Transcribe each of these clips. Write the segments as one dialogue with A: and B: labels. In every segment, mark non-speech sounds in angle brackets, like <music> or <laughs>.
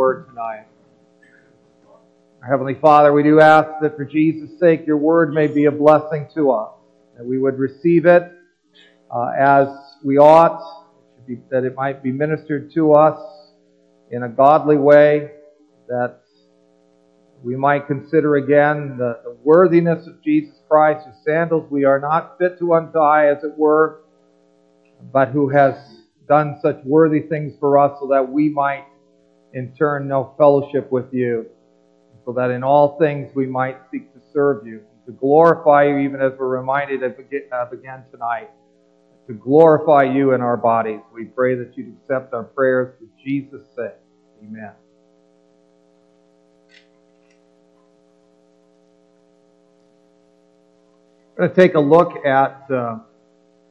A: word tonight. Our Heavenly Father, we do ask that for Jesus' sake your word may be a blessing to us, that we would receive it uh, as we ought, that it might be ministered to us in a godly way, that we might consider again the, the worthiness of Jesus Christ, whose sandals we are not fit to untie, as it were, but who has done such worthy things for us so that we might in turn know fellowship with you, so that in all things we might seek to serve you, to glorify you, even as we're reminded of again tonight, to glorify you in our bodies. We pray that you'd accept our prayers for Jesus' sake. Amen. I'm going to take a look at uh,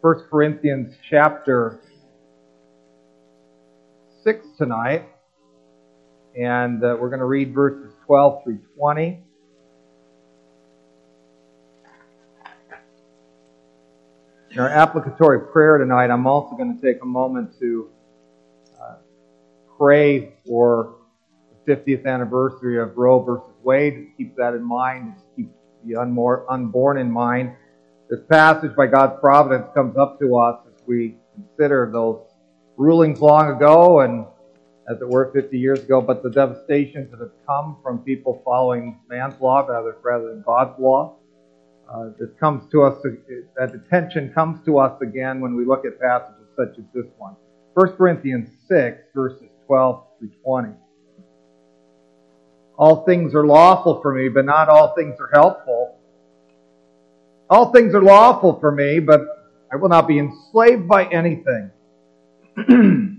A: 1 Corinthians chapter 6 tonight, and uh, we're going to read verses 12 through 20. In our applicatory prayer tonight, I'm also going to take a moment to uh, pray for the 50th anniversary of Roe versus Wade. Keep that in mind. Keep the unborn in mind. This passage by God's providence comes up to us as we consider those rulings long ago and as it were 50 years ago, but the devastations that have come from people following man's law rather, rather than God's law. Uh, this comes to us, that attention comes to us again when we look at passages such as this one. 1 Corinthians 6, verses 12 through 20. All things are lawful for me, but not all things are helpful. All things are lawful for me, but I will not be enslaved by anything. <clears throat>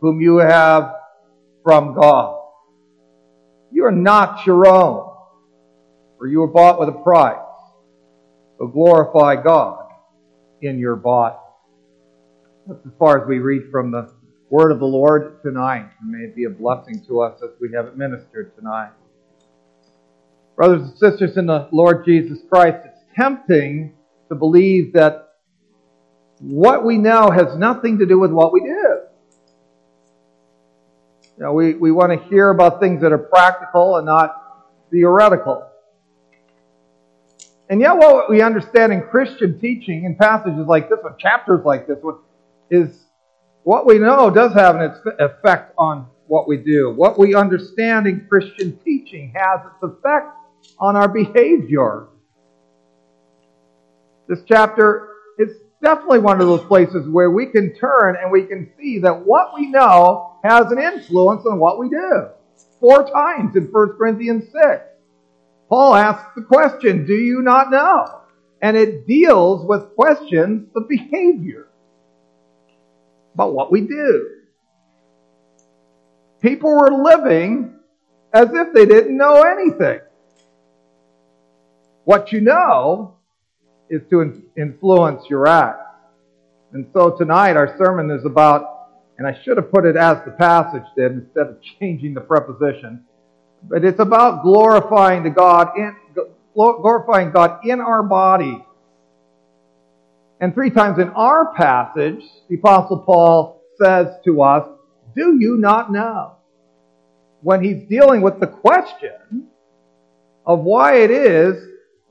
A: whom you have from God? You are not your own, for you were bought with a price. So glorify God in your body. That's as far as we read from the word of the Lord tonight. And may it be a blessing to us as we have it ministered tonight. Brothers and sisters in the Lord Jesus Christ, it's tempting to believe that what we know has nothing to do with what we do. You know, we, we want to hear about things that are practical and not theoretical. And yet, what we understand in Christian teaching in passages like this one, chapters like this one, is what we know does have an effect on what we do. What we understand in Christian teaching has its effect on our behavior. This chapter is definitely one of those places where we can turn and we can see that what we know has an influence on what we do. Four times in 1 Corinthians 6. Paul asks the question, Do you not know? And it deals with questions of behavior about what we do. People were living as if they didn't know anything. What you know is to influence your acts. And so tonight our sermon is about, and I should have put it as the passage did instead of changing the preposition, but it's about glorifying the God in, glorifying God in our body and three times in our passage, the Apostle Paul says to us, Do you not know? When he's dealing with the question of why it is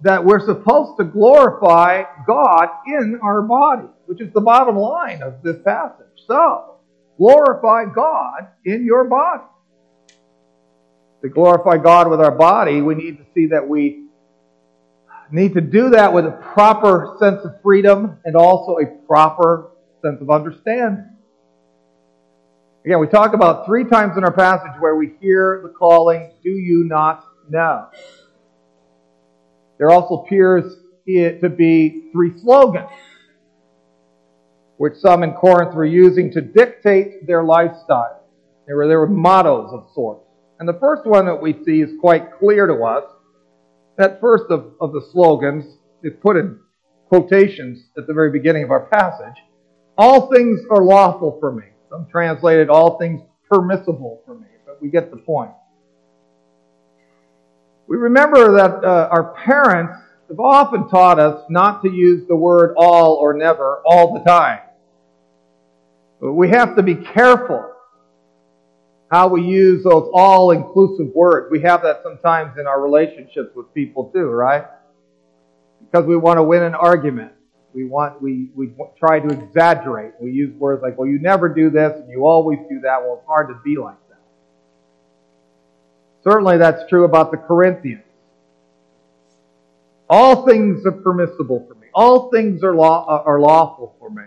A: that we're supposed to glorify God in our body, which is the bottom line of this passage. So, glorify God in your body. To glorify God with our body, we need to see that we need to do that with a proper sense of freedom and also a proper sense of understanding. Again, we talk about three times in our passage where we hear the calling, Do you not know? There also appears to be three slogans, which some in Corinth were using to dictate their lifestyle. They were, they were mottos of sorts. And the first one that we see is quite clear to us. That first of, of the slogans is put in quotations at the very beginning of our passage. All things are lawful for me. Some translated all things permissible for me, but we get the point. We remember that uh, our parents have often taught us not to use the word all or never all the time. But we have to be careful how we use those all inclusive words. We have that sometimes in our relationships with people too, right? Because we want to win an argument. We want, we, we try to exaggerate. We use words like, well, you never do this and you always do that. Well, it's hard to be like that. Certainly that's true about the Corinthians. All things are permissible for me. All things are, law, are lawful for me.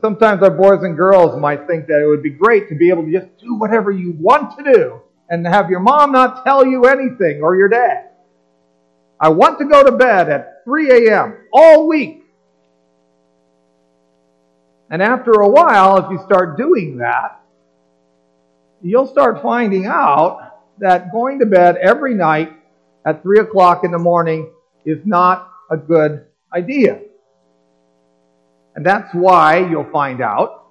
A: Sometimes our boys and girls might think that it would be great to be able to just do whatever you want to do and have your mom not tell you anything or your dad. I want to go to bed at 3 a.m. all week. And after a while, if you start doing that, you'll start finding out that going to bed every night at 3 o'clock in the morning is not a good idea. And that's why you'll find out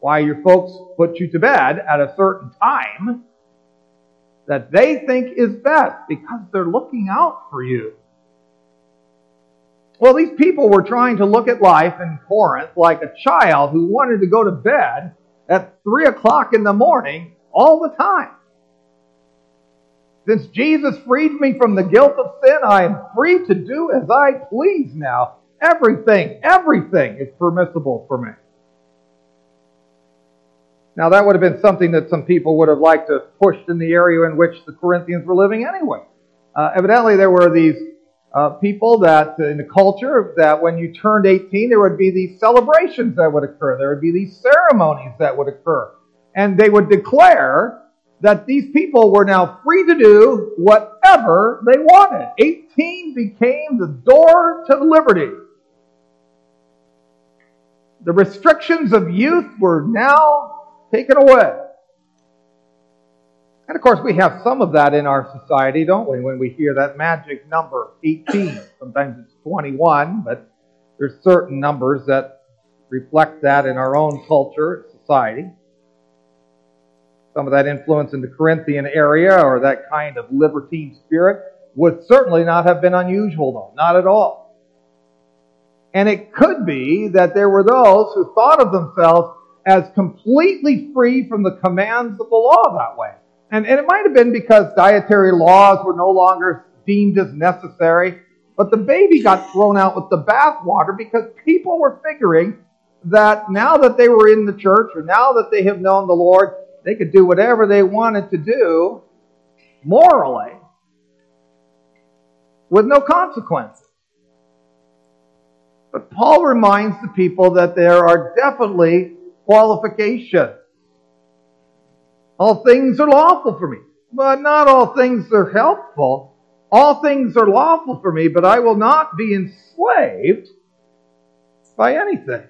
A: why your folks put you to bed at a certain time that they think is best because they're looking out for you. Well, these people were trying to look at life in Corinth like a child who wanted to go to bed at 3 o'clock in the morning all the time. Since Jesus freed me from the guilt of sin, I am free to do as I please now. Everything, everything is permissible for me. Now, that would have been something that some people would have liked to have pushed in the area in which the Corinthians were living anyway. Uh, evidently, there were these uh, people that, uh, in the culture, that when you turned 18, there would be these celebrations that would occur. There would be these ceremonies that would occur. And they would declare that these people were now free to do whatever they wanted. 18 became the door to liberty. The restrictions of youth were now taken away. And of course, we have some of that in our society, don't we? When we hear that magic number, 18. Sometimes it's 21, but there's certain numbers that reflect that in our own culture, and society. Some of that influence in the Corinthian area or that kind of libertine spirit would certainly not have been unusual, though. Not at all. And it could be that there were those who thought of themselves as completely free from the commands of the law that way. And, and it might have been because dietary laws were no longer deemed as necessary, but the baby got thrown out with the bathwater because people were figuring that now that they were in the church or now that they have known the Lord, they could do whatever they wanted to do morally with no consequences. But Paul reminds the people that there are definitely qualifications. All things are lawful for me, but not all things are helpful. All things are lawful for me, but I will not be enslaved by anything.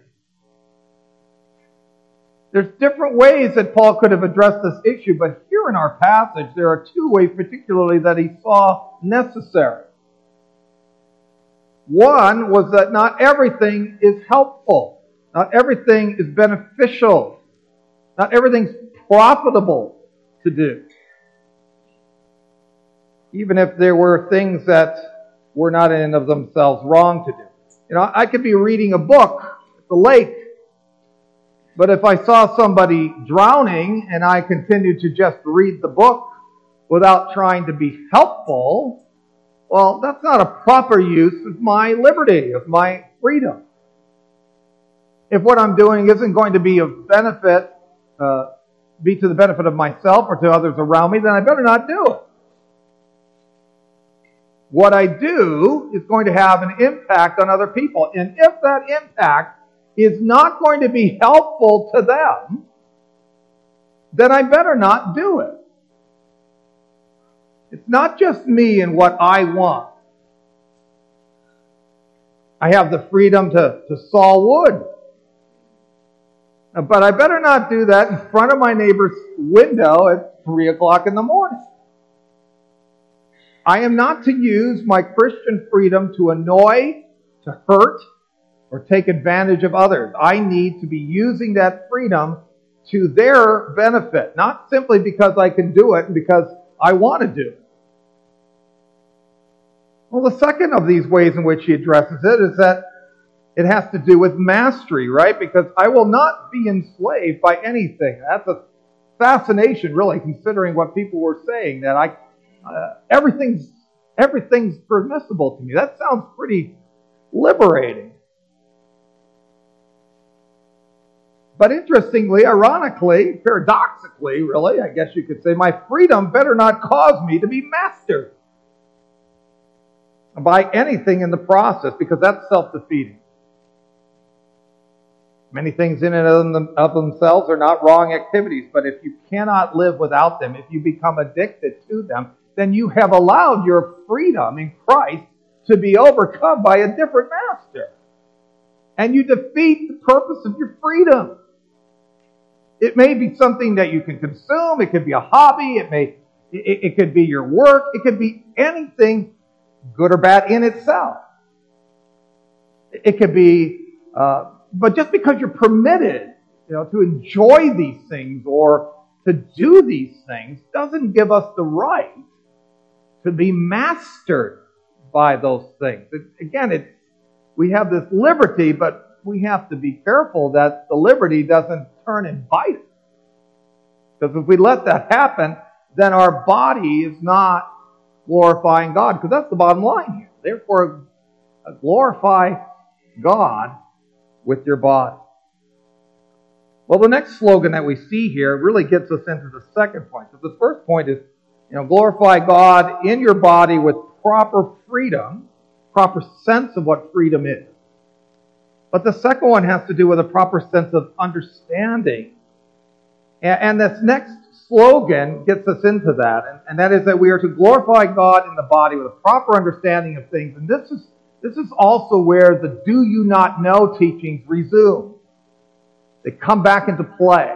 A: There's different ways that Paul could have addressed this issue, but here in our passage, there are two ways particularly that he saw necessary. One was that not everything is helpful. Not everything is beneficial. Not everything's profitable to do. Even if there were things that were not in and of themselves wrong to do. You know, I could be reading a book at the lake, but if I saw somebody drowning and I continued to just read the book without trying to be helpful, well, that's not a proper use of my liberty, of my freedom. If what I'm doing isn't going to be of benefit uh, be to the benefit of myself or to others around me, then I better not do it. What I do is going to have an impact on other people. And if that impact is not going to be helpful to them, then I better not do it. It's not just me and what I want. I have the freedom to, to saw wood. But I better not do that in front of my neighbor's window at 3 o'clock in the morning. I am not to use my Christian freedom to annoy, to hurt, or take advantage of others. I need to be using that freedom to their benefit, not simply because I can do it and because I want to do. Well, the second of these ways in which he addresses it is that it has to do with mastery, right? Because I will not be enslaved by anything. That's a fascination, really, considering what people were saying that I uh, everything's everything's permissible to me. That sounds pretty liberating. But interestingly, ironically, paradoxically, really, I guess you could say, my freedom better not cause me to be mastered by anything in the process because that's self defeating. Many things in and of themselves are not wrong activities, but if you cannot live without them, if you become addicted to them, then you have allowed your freedom in Christ to be overcome by a different master. And you defeat the purpose of your freedom. It may be something that you can consume. It could be a hobby. It may, it, it could be your work. It could be anything good or bad in itself. It could be, uh, but just because you're permitted, you know, to enjoy these things or to do these things doesn't give us the right to be mastered by those things. Again, it's, we have this liberty, but we have to be careful that the liberty doesn't turn and bite us. Because if we let that happen, then our body is not glorifying God, because that's the bottom line here. Therefore, uh, glorify God with your body. Well, the next slogan that we see here really gets us into the second point. So the first point is you know, glorify God in your body with proper freedom, proper sense of what freedom is. But the second one has to do with a proper sense of understanding. And, and this next slogan gets us into that, and, and that is that we are to glorify God in the body with a proper understanding of things. And this is this is also where the do you not know teachings resume. They come back into play.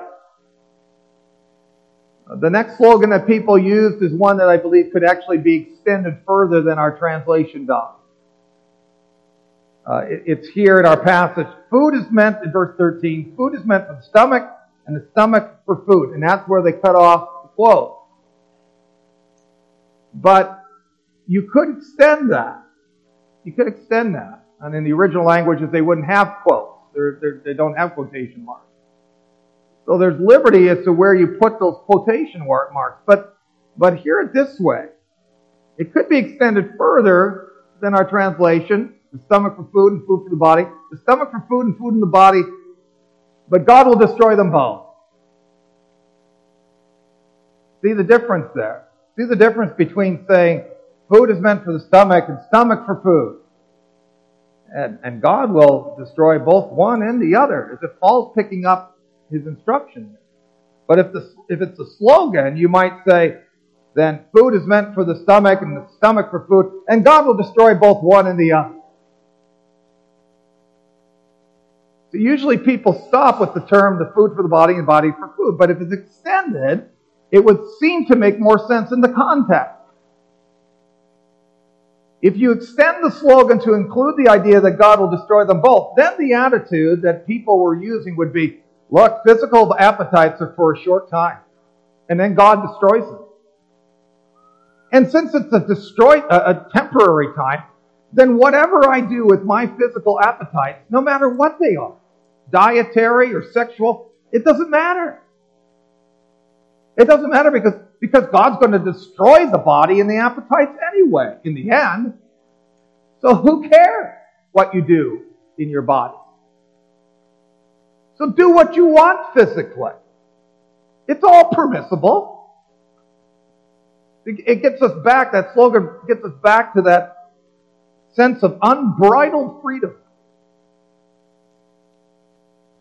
A: The next slogan that people used is one that I believe could actually be extended further than our translation does. Uh, it, it's here in our passage. Food is meant, in verse 13, food is meant for the stomach, and the stomach for food. And that's where they cut off the quote. But you could extend that. You could extend that. And in the original languages, they wouldn't have quotes. They're, they're, they do not have quotation marks. So there's liberty as to where you put those quotation marks. But, but hear it this way. It could be extended further than our translation. The stomach for food and food for the body. The stomach for food and food in the body. But God will destroy them both. See the difference there. See the difference between saying food is meant for the stomach and stomach for food. And, and God will destroy both one and the other. As if Paul's picking up his instruction. But if, the, if it's a slogan, you might say, then food is meant for the stomach and the stomach for food, and God will destroy both one and the other. So usually people stop with the term the food for the body and body for food, but if it's extended, it would seem to make more sense in the context. If you extend the slogan to include the idea that God will destroy them both, then the attitude that people were using would be, Look, physical appetites are for a short time, and then God destroys them. And since it's a destroy a, a temporary time, then whatever I do with my physical appetites, no matter what they are, dietary or sexual, it doesn't matter. It doesn't matter because, because God's going to destroy the body and the appetites anyway, in the end. So who cares what you do in your body? So do what you want physically. It's all permissible. It gets us back, that slogan gets us back to that sense of unbridled freedom.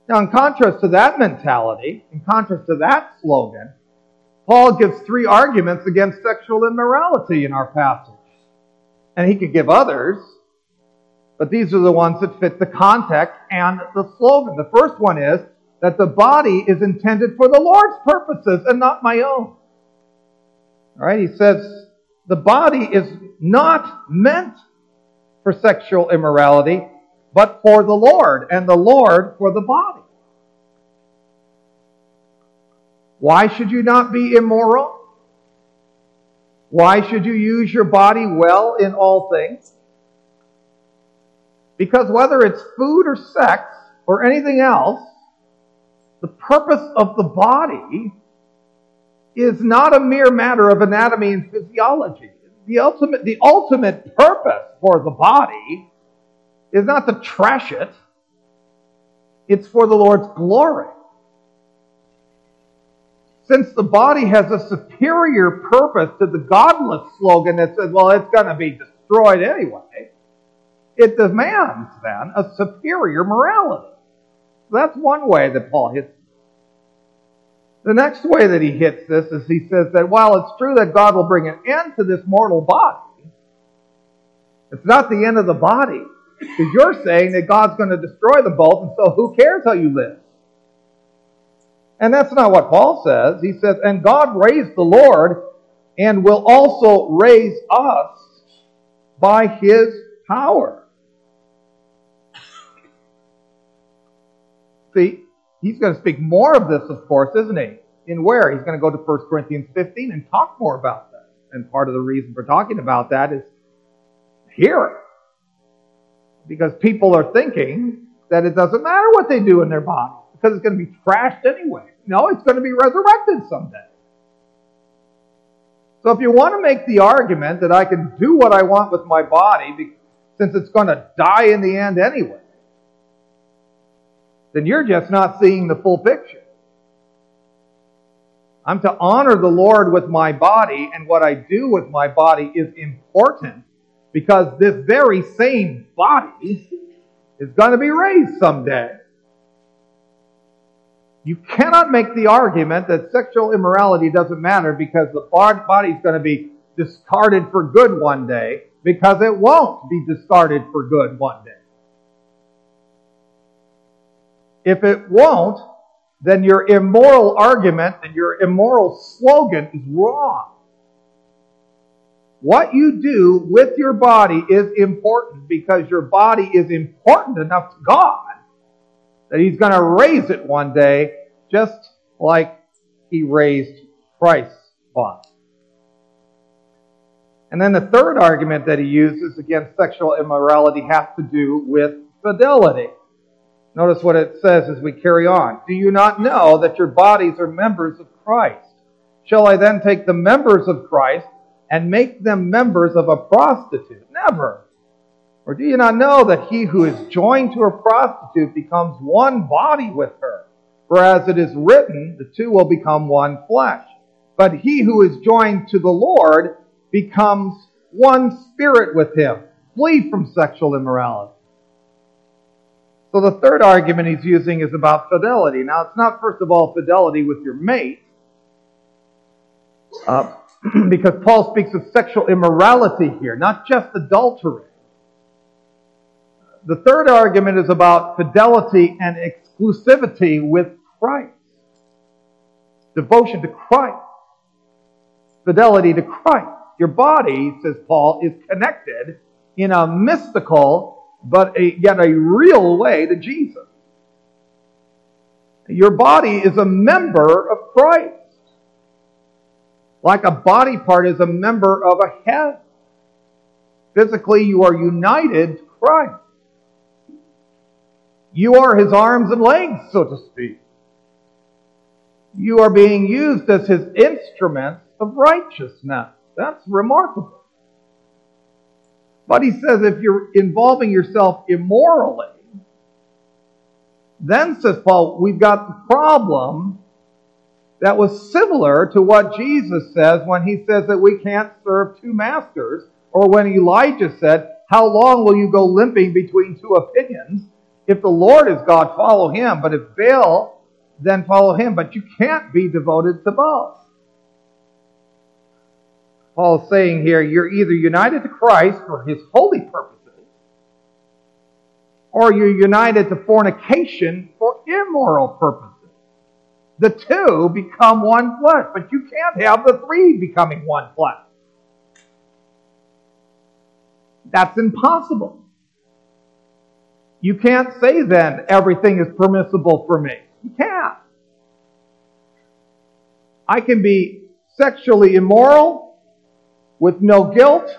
A: Now, in contrast to that mentality, in contrast to that slogan, Paul gives three arguments against sexual immorality in our passage. And he could give others, but these are the ones that fit the context and the slogan. The first one is that the body is intended for the Lord's purposes and not my own. All right, he says the body is not meant for sexual immorality, but for the Lord, and the Lord for the body. Why should you not be immoral? Why should you use your body well in all things? Because whether it's food or sex or anything else, the purpose of the body is not a mere matter of anatomy and physiology. The ultimate, the ultimate purpose for the body is not to trash it. It's for the Lord's glory. Since the body has a superior purpose to the godless slogan that says, well, it's going to be destroyed anyway, it demands then a superior morality. That's one way that Paul hits the next way that he hits this is he says that while it's true that God will bring an end to this mortal body, it's not the end of the body. Because you're saying that God's going to destroy them both, and so who cares how you live? And that's not what Paul says. He says, and God raised the Lord and will also raise us by his power. See, He's going to speak more of this, of course, isn't he? In where? He's going to go to 1 Corinthians 15 and talk more about that. And part of the reason for talking about that is here. Because people are thinking that it doesn't matter what they do in their body because it's going to be trashed anyway. No, it's going to be resurrected someday. So if you want to make the argument that I can do what I want with my body since it's going to die in the end anyway, then you're just not seeing the full picture. I'm to honor the Lord with my body, and what I do with my body is important because this very same body is going to be raised someday. You cannot make the argument that sexual immorality doesn't matter because the body is going to be discarded for good one day because it won't be discarded for good one day. If it won't, then your immoral argument and your immoral slogan is wrong. What you do with your body is important because your body is important enough to God that He's going to raise it one day just like He raised Christ's body. And then the third argument that he uses against sexual immorality has to do with fidelity. Notice what it says as we carry on. Do you not know that your bodies are members of Christ? Shall I then take the members of Christ and make them members of a prostitute? Never. Or do you not know that he who is joined to a prostitute becomes one body with her? For as it is written, the two will become one flesh. But he who is joined to the Lord becomes one spirit with him. Flee from sexual immorality. So the third argument he's using is about fidelity. Now, it's not, first of all, fidelity with your mate, uh, <clears throat> because Paul speaks of sexual immorality here, not just adultery. The third argument is about fidelity and exclusivity with Christ. Devotion to Christ. Fidelity to Christ. Your body, says Paul, is connected in a mystical but a, yet a real way to Jesus. Your body is a member of Christ. Like a body part is a member of a head. Physically, you are united to Christ. You are his arms and legs, so to speak. You are being used as his instruments of righteousness. That's remarkable. But he says if you're involving yourself immorally, then, says Paul, we've got the problem that was similar to what Jesus says when he says that we can't serve two masters, or when Elijah said, How long will you go limping between two opinions? If the Lord is God, follow him, but if Baal, then follow him. But you can't be devoted to both. Paul is saying here, you're either united to Christ for his holy purposes, or you're united to fornication for immoral purposes. The two become one flesh, but you can't have the three becoming one flesh. That's impossible. You can't say then everything is permissible for me. You can't. I can be sexually immoral with no guilt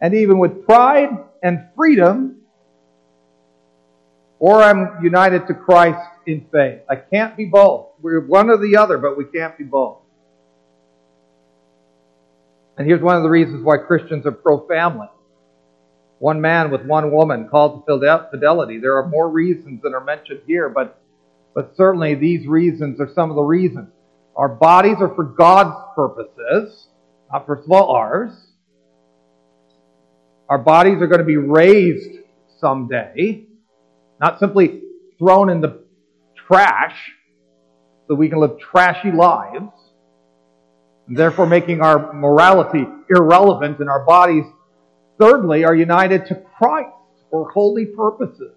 A: and even with pride and freedom or I'm united to Christ in faith. I can't be both. We're one or the other, but we can't be both. And here's one of the reasons why Christians are pro family. One man with one woman called to fidelity. There are more reasons that are mentioned here, but, but certainly these reasons are some of the reasons. Our bodies are for God's purposes, not all ours. Our bodies are going to be raised someday. Not simply thrown in the trash so we can live trashy lives, and therefore making our morality irrelevant and our bodies, thirdly, are united to Christ for holy purposes.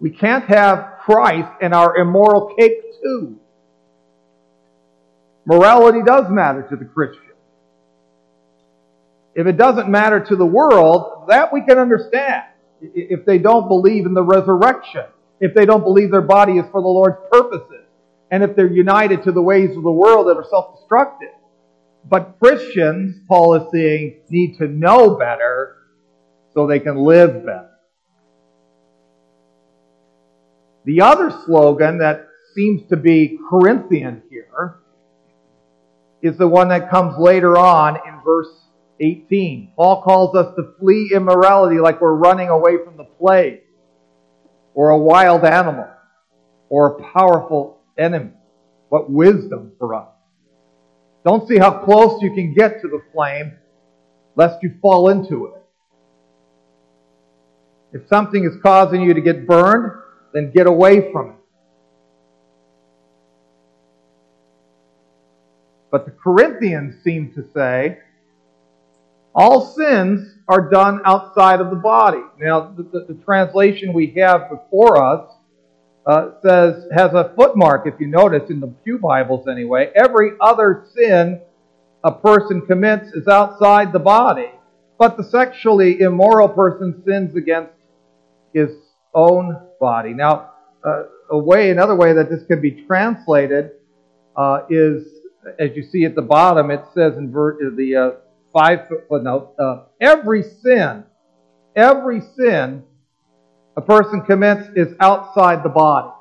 A: We can't have Christ and our immoral cake too. Morality does matter to the Christian. If it doesn't matter to the world, that we can understand if they don't believe in the resurrection, if they don't believe their body is for the Lord's purposes, and if they're united to the ways of the world that are self-destructive. But Christians, Paul is saying, need to know better so they can live better. The other slogan that seems to be Corinthian here is the one that comes later on in verse 18. Paul calls us to flee immorality like we're running away from the plague or a wild animal or a powerful enemy. What wisdom for us. Don't see how close you can get to the flame lest you fall into it. If something is causing you to get burned, then get away from it. But the Corinthians seem to say, all sins are done outside of the body. Now, the, the, the translation we have before us uh, says, has a footmark, if you notice, in the Pew Bibles anyway. Every other sin a person commits is outside the body, but the sexually immoral person sins against his own body. Now, uh, a way, another way that this can be translated uh, is, as you see at the bottom, it says in ver- the uh, five foot note, uh, every sin, every sin a person commits is outside the body.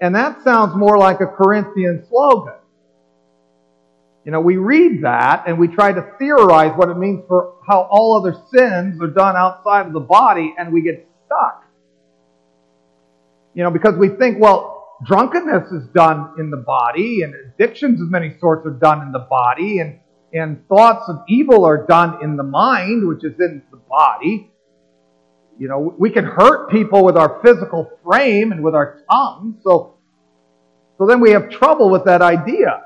A: And that sounds more like a Corinthian slogan. You know, we read that and we try to theorize what it means for how all other sins are done outside of the body and we get stuck. You know, because we think, well, drunkenness is done in the body and addictions of many sorts are done in the body and and thoughts of evil are done in the mind, which is in the body. You know, we can hurt people with our physical frame and with our tongue. So, so then we have trouble with that idea.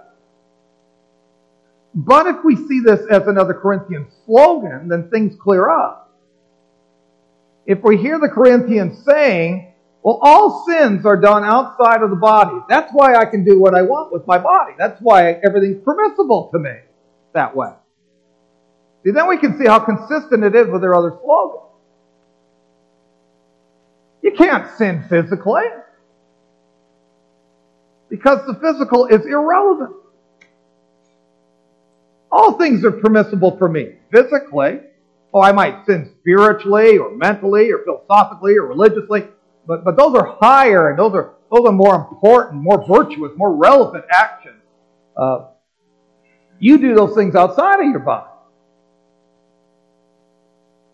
A: But if we see this as another Corinthian slogan, then things clear up. If we hear the Corinthians saying, well, all sins are done outside of the body. That's why I can do what I want with my body. That's why everything's permissible to me that way. See, then we can see how consistent it is with their other slogans. You can't sin physically because the physical is irrelevant. All things are permissible for me. Physically, oh, I might sin spiritually or mentally or philosophically or religiously, but, but those are higher and those are, those are more important, more virtuous, more relevant actions. Uh, you do those things outside of your body.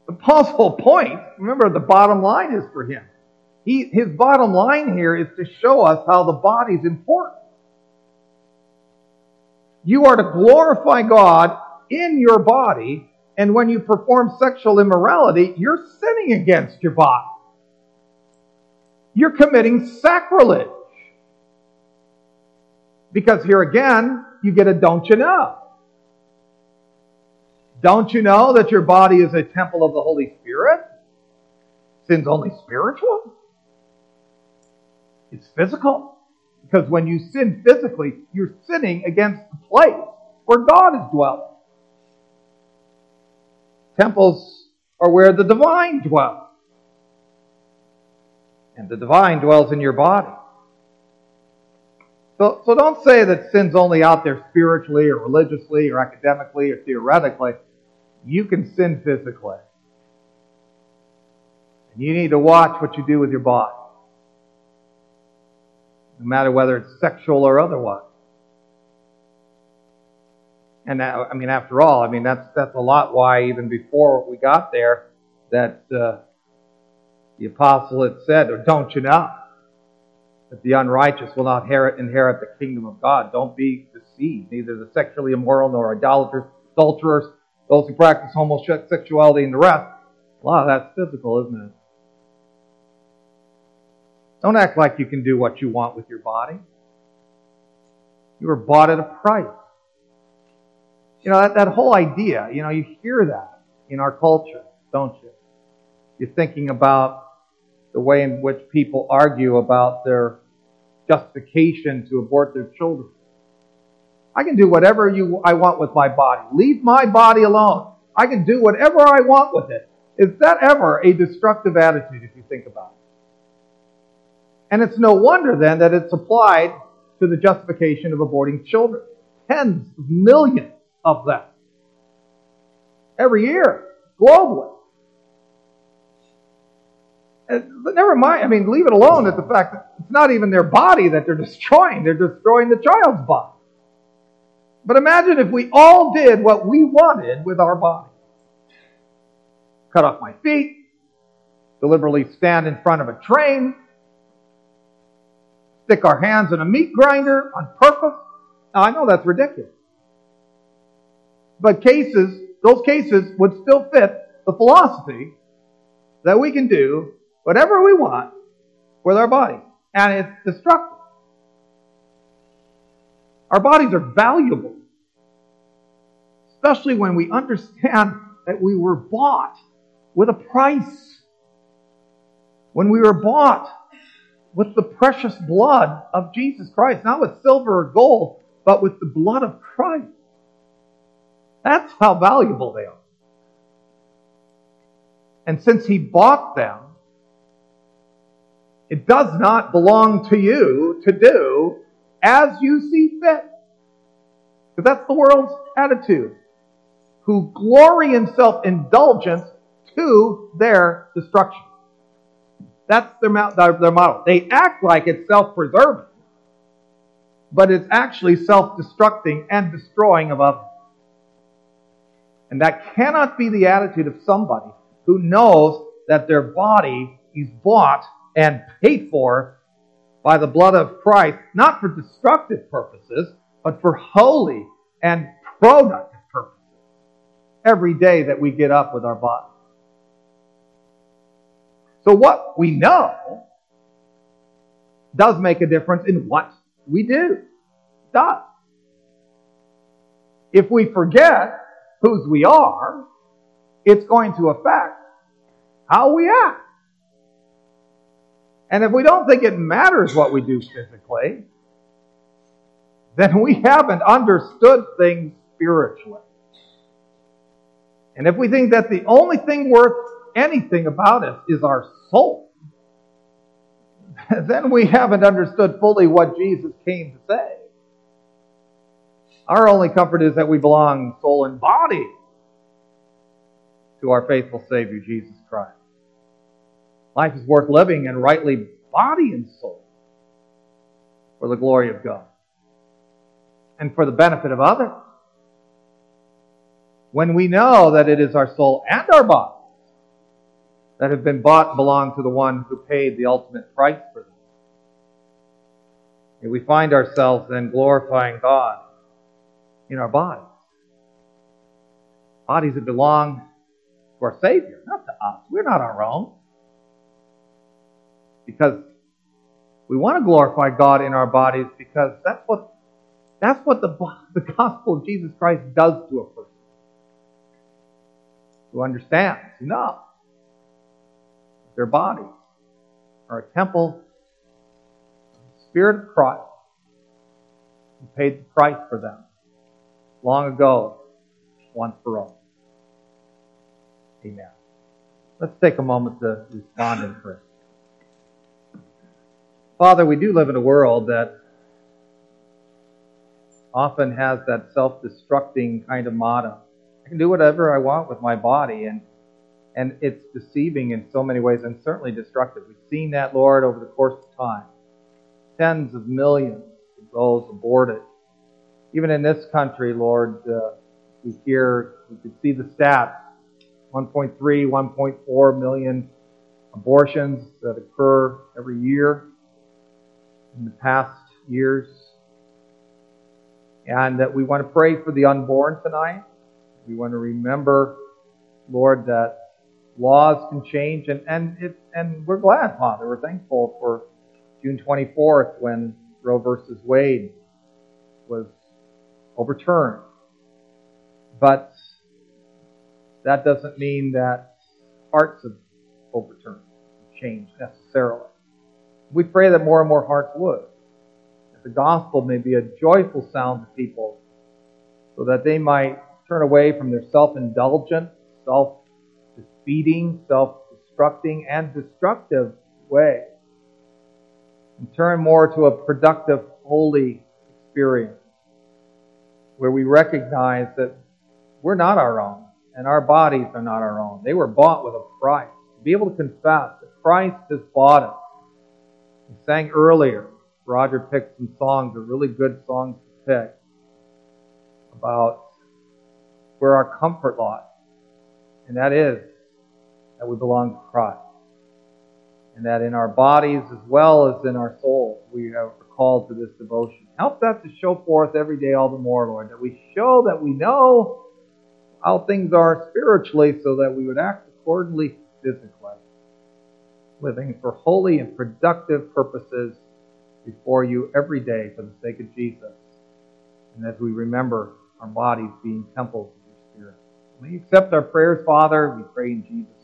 A: The whole point, remember, the bottom line is for him. he, his bottom line here is to show us how the body is important. You are to glorify God in your body, and when you perform sexual immorality, you're sinning against your body. You're committing sacrilege. Because here again, you get a don't you know. Don't you know that your body is a temple of the Holy Spirit? Sin's only spiritual? It's physical. Because when you sin physically, you're sinning against the place where God is dwelling. Temples are where the divine dwells. And the divine dwells in your body. So, so don't say that sin's only out there spiritually or religiously or academically or theoretically. You can sin physically. And you need to watch what you do with your body no matter whether it's sexual or otherwise. And that, I mean, after all, I mean that's that's a lot why even before we got there, that uh, the apostle had said, "Or don't you know that the unrighteous will not inherit, the kingdom of God? Don't be deceived. Neither the sexually immoral nor idolaters, adulterers, those who practice homosexuality, and the rest. A lot of that's physical, isn't it? Don't act like you can do what you want with your body. You were bought at a price. You know, that, that whole idea, you know, you hear that in our culture, don't you? You're thinking about the way in which people argue about their justification to abort their children. I can do whatever you, I want with my body. Leave my body alone. I can do whatever I want with it. Is that ever a destructive attitude if you think about it? And it's no wonder then that it's applied to the justification of aborting children. Tens of millions of them. Every year, globally. But never mind, I mean, leave it alone at the fact that it's not even their body that they're destroying, they're destroying the child's body. But imagine if we all did what we wanted with our body. Cut off my feet, deliberately stand in front of a train, stick our hands in a meat grinder on purpose. Now, I know that's ridiculous. But cases, those cases would still fit the philosophy that we can do whatever we want with our body. And it's destructive. Our bodies are valuable. Especially when we understand that we were bought with a price. When we were bought with the precious blood of Jesus Christ, not with silver or gold, but with the blood of Christ. That's how valuable they are. And since he bought them, it does not belong to you to do as you see fit. Because that's the world's attitude. Who glory in self indulgence to their destruction. That's their, their model. They act like it's self preserving, but it's actually self destructing and destroying of others. And that cannot be the attitude of somebody who knows that their body is bought and paid for by the blood of Christ, not for destructive purposes, but for holy and productive purposes. Every day that we get up with our body. So what we know does make a difference in what we do. It does. If we forget whose we are, it's going to affect how we act. And if we don't think it matters what we do physically, then we haven't understood things spiritually. And if we think that the only thing worth anything about us is our soul, <laughs> then we haven't understood fully what Jesus came to say. Our only comfort is that we belong soul and body to our faithful Savior, Jesus. Life is worth living and rightly body and soul for the glory of God and for the benefit of others. When we know that it is our soul and our body that have been bought belong to the one who paid the ultimate price for them. We find ourselves then glorifying God in our bodies. Bodies that belong to our Savior, not to us. We're not our own. Because we want to glorify God in our bodies because that's what that's what the, <laughs> the gospel of Jesus Christ does to a person. Who understands, knows their bodies are a temple the Spirit of Christ who paid the price for them long ago, once for all. Amen. Let's take a moment to respond in prayer. Father, we do live in a world that often has that self destructing kind of motto. I can do whatever I want with my body, and and it's deceiving in so many ways and certainly destructive. We've seen that, Lord, over the course of time. Tens of millions of those aborted. Even in this country, Lord, uh, we hear, we can see the stats 1.3, 1.4 million abortions that occur every year in the past years. And that we want to pray for the unborn tonight. We want to remember, Lord, that laws can change, and and it, and we're glad, Father. We're thankful for June 24th when Roe versus Wade was overturned. But that doesn't mean that hearts have overturned, changed necessarily. We pray that more and more hearts would. That the gospel may be a joyful sound to people so that they might turn away from their self-indulgent, self defeating, self destructing, and destructive way. And turn more to a productive, holy experience where we recognize that we're not our own and our bodies are not our own. They were bought with a price. To be able to confess that Christ has bought us. We sang earlier, Roger picked some songs, are really good songs to pick, about where our comfort lies. And that is that we belong to Christ. And that in our bodies as well as in our souls, we are called to this devotion. Help that to show forth every day all the more, Lord, that we show that we know how things are spiritually so that we would act accordingly physically, living for holy and productive purposes before you every day for the sake of Jesus. And as we remember our bodies being temples of your Spirit. You accept our prayers, Father. We pray in Jesus'